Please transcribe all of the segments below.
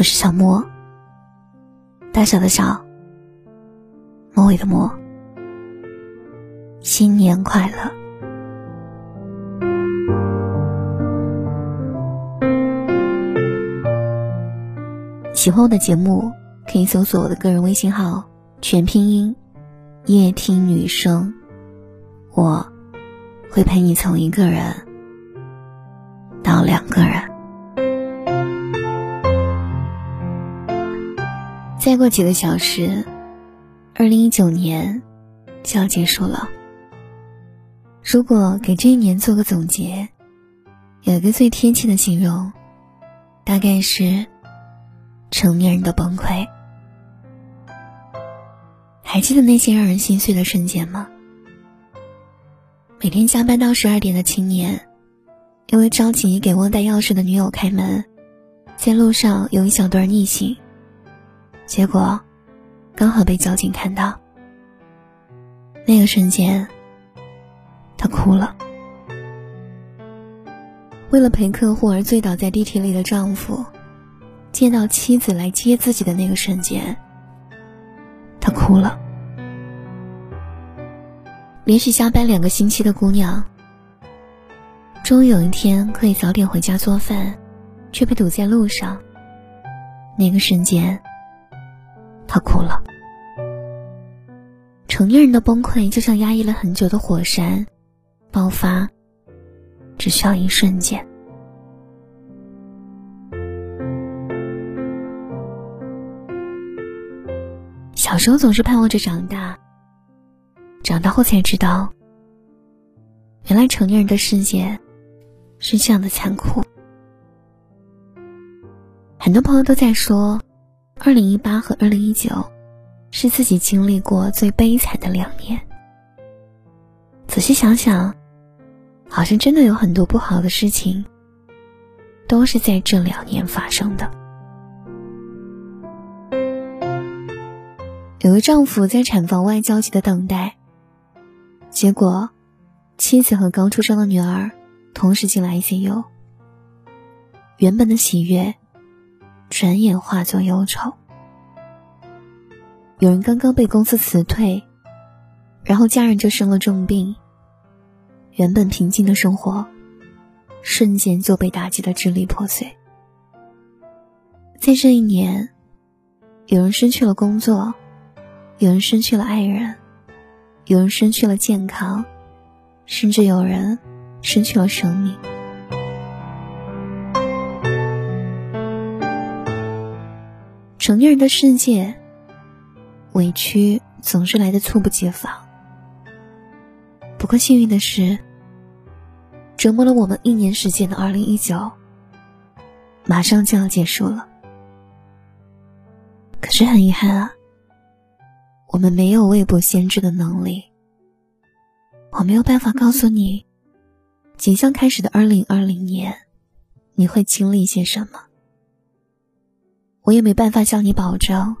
我是小莫，大小的小，末尾的末。新年快乐！喜欢我的节目，可以搜索我的个人微信号，全拼音夜听女生，我会陪你从一个人到两个人。再过几个小时，二零一九年就要结束了。如果给这一年做个总结，有一个最贴切的形容，大概是成年人的崩溃。还记得那些让人心碎的瞬间吗？每天加班到十二点的青年，因为着急给忘带钥匙的女友开门，在路上有一小段逆行。结果，刚好被交警看到。那个瞬间，他哭了。为了陪客户而醉倒在地铁里的丈夫，见到妻子来接自己的那个瞬间，他哭了。连续加班两个星期的姑娘，终于有一天可以早点回家做饭，却被堵在路上。那个瞬间。他哭了。成年人的崩溃就像压抑了很久的火山，爆发只需要一瞬间。小时候总是盼望着长大，长大后才知道，原来成年人的世界是这样的残酷。很多朋友都在说。二零一八和二零一九，是自己经历过最悲惨的两年。仔细想想，好像真的有很多不好的事情，都是在这两年发生的。有个丈夫在产房外焦急的等待，结果，妻子和刚出生的女儿同时进了 ICU。原本的喜悦。转眼化作忧愁。有人刚刚被公司辞退，然后家人就生了重病。原本平静的生活，瞬间就被打击的支离破碎。在这一年，有人失去了工作，有人失去了爱人，有人失去了健康，甚至有人失去了生命。成年人的世界，委屈总是来的猝不及防。不过幸运的是，折磨了我们一年时间的二零一九，马上就要结束了。可是很遗憾啊，我们没有未卜先知的能力，我没有办法告诉你，即将开始的二零二零年，你会经历些什么。我也没办法向你保证，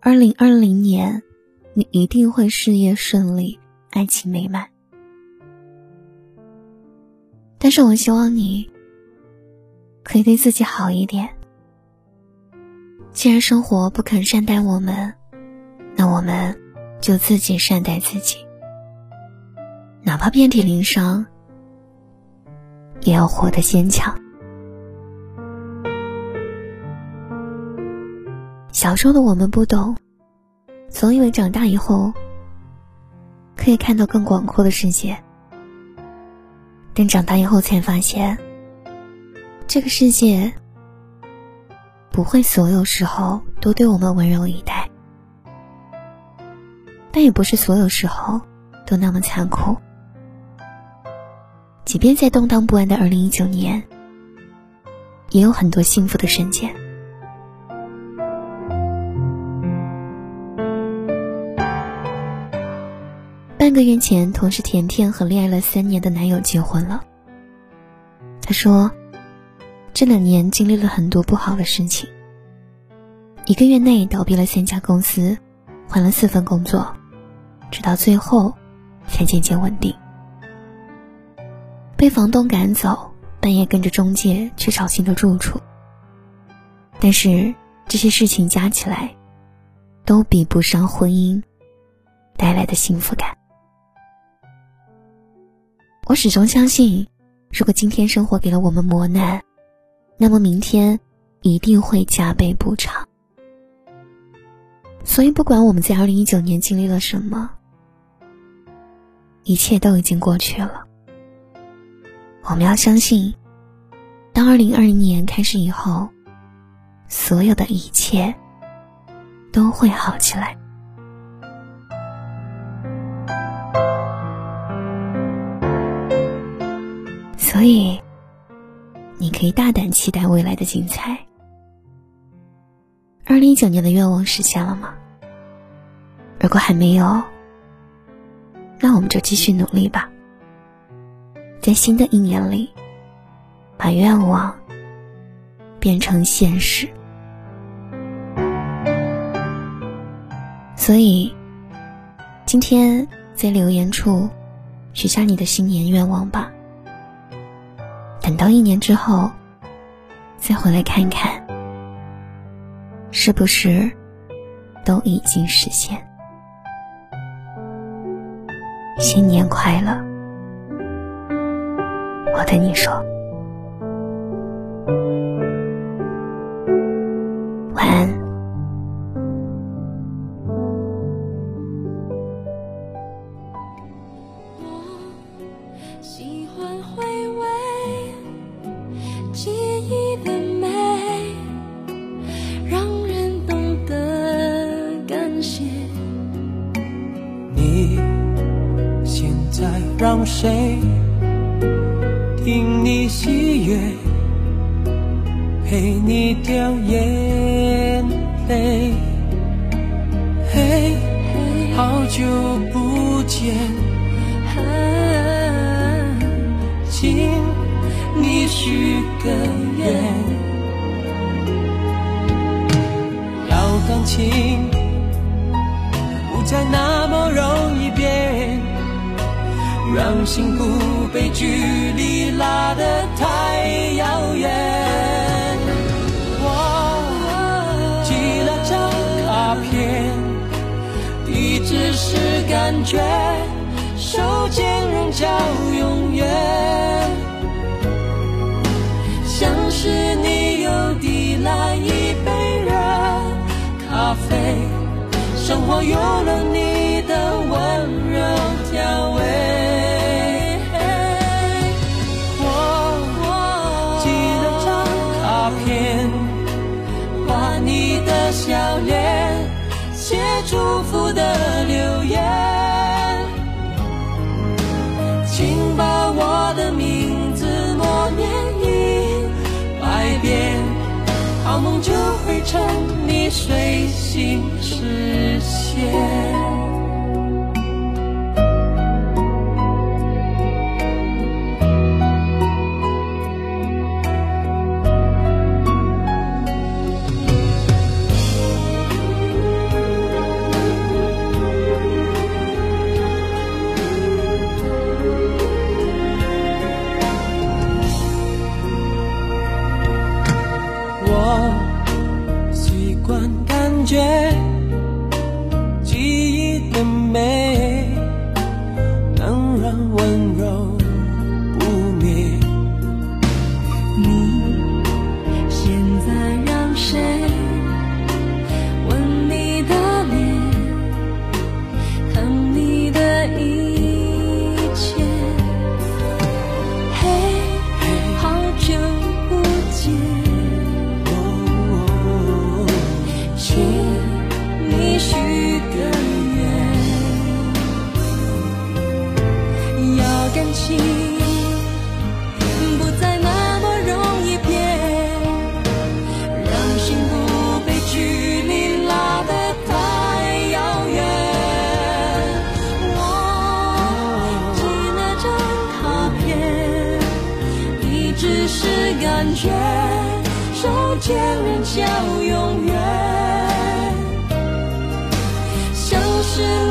二零二零年，你一定会事业顺利，爱情美满。但是我希望你，可以对自己好一点。既然生活不肯善待我们，那我们就自己善待自己。哪怕遍体鳞伤，也要活得坚强。小时候的我们不懂，总以为长大以后可以看到更广阔的世界。但长大以后才发现，这个世界不会所有时候都对我们温柔以待，但也不是所有时候都那么残酷。即便在动荡不安的二零一九年，也有很多幸福的瞬间。半个月前，同事甜甜和恋爱了三年的男友结婚了。她说，这两年经历了很多不好的事情。一个月内倒闭了三家公司，换了四份工作，直到最后才渐渐稳定。被房东赶走，半夜跟着中介去找新的住处。但是这些事情加起来，都比不上婚姻带来的幸福感。我始终相信，如果今天生活给了我们磨难，那么明天一定会加倍补偿。所以，不管我们在二零一九年经历了什么，一切都已经过去了。我们要相信，当二零二零年开始以后，所有的一切都会好起来。所以，你可以大胆期待未来的精彩。二零一九年的愿望实现了吗？如果还没有，那我们就继续努力吧。在新的一年里，把愿望变成现实。所以，今天在留言处许下你的新年愿望吧。等到一年之后，再回来看看，是不是都已经实现？新年快乐！我对你说，让谁？听你喜悦，陪你掉眼泪。嘿，好久不见，请你许个愿，要感情不再那么容易变。让幸福被距离拉得太遥远。我寄了张卡片，地址是感觉，手间人叫永远。像是你又递来一杯热咖啡，生活有了你梦就会趁你睡醒实现。美能让温柔。感觉，手牵人叫永远，像是。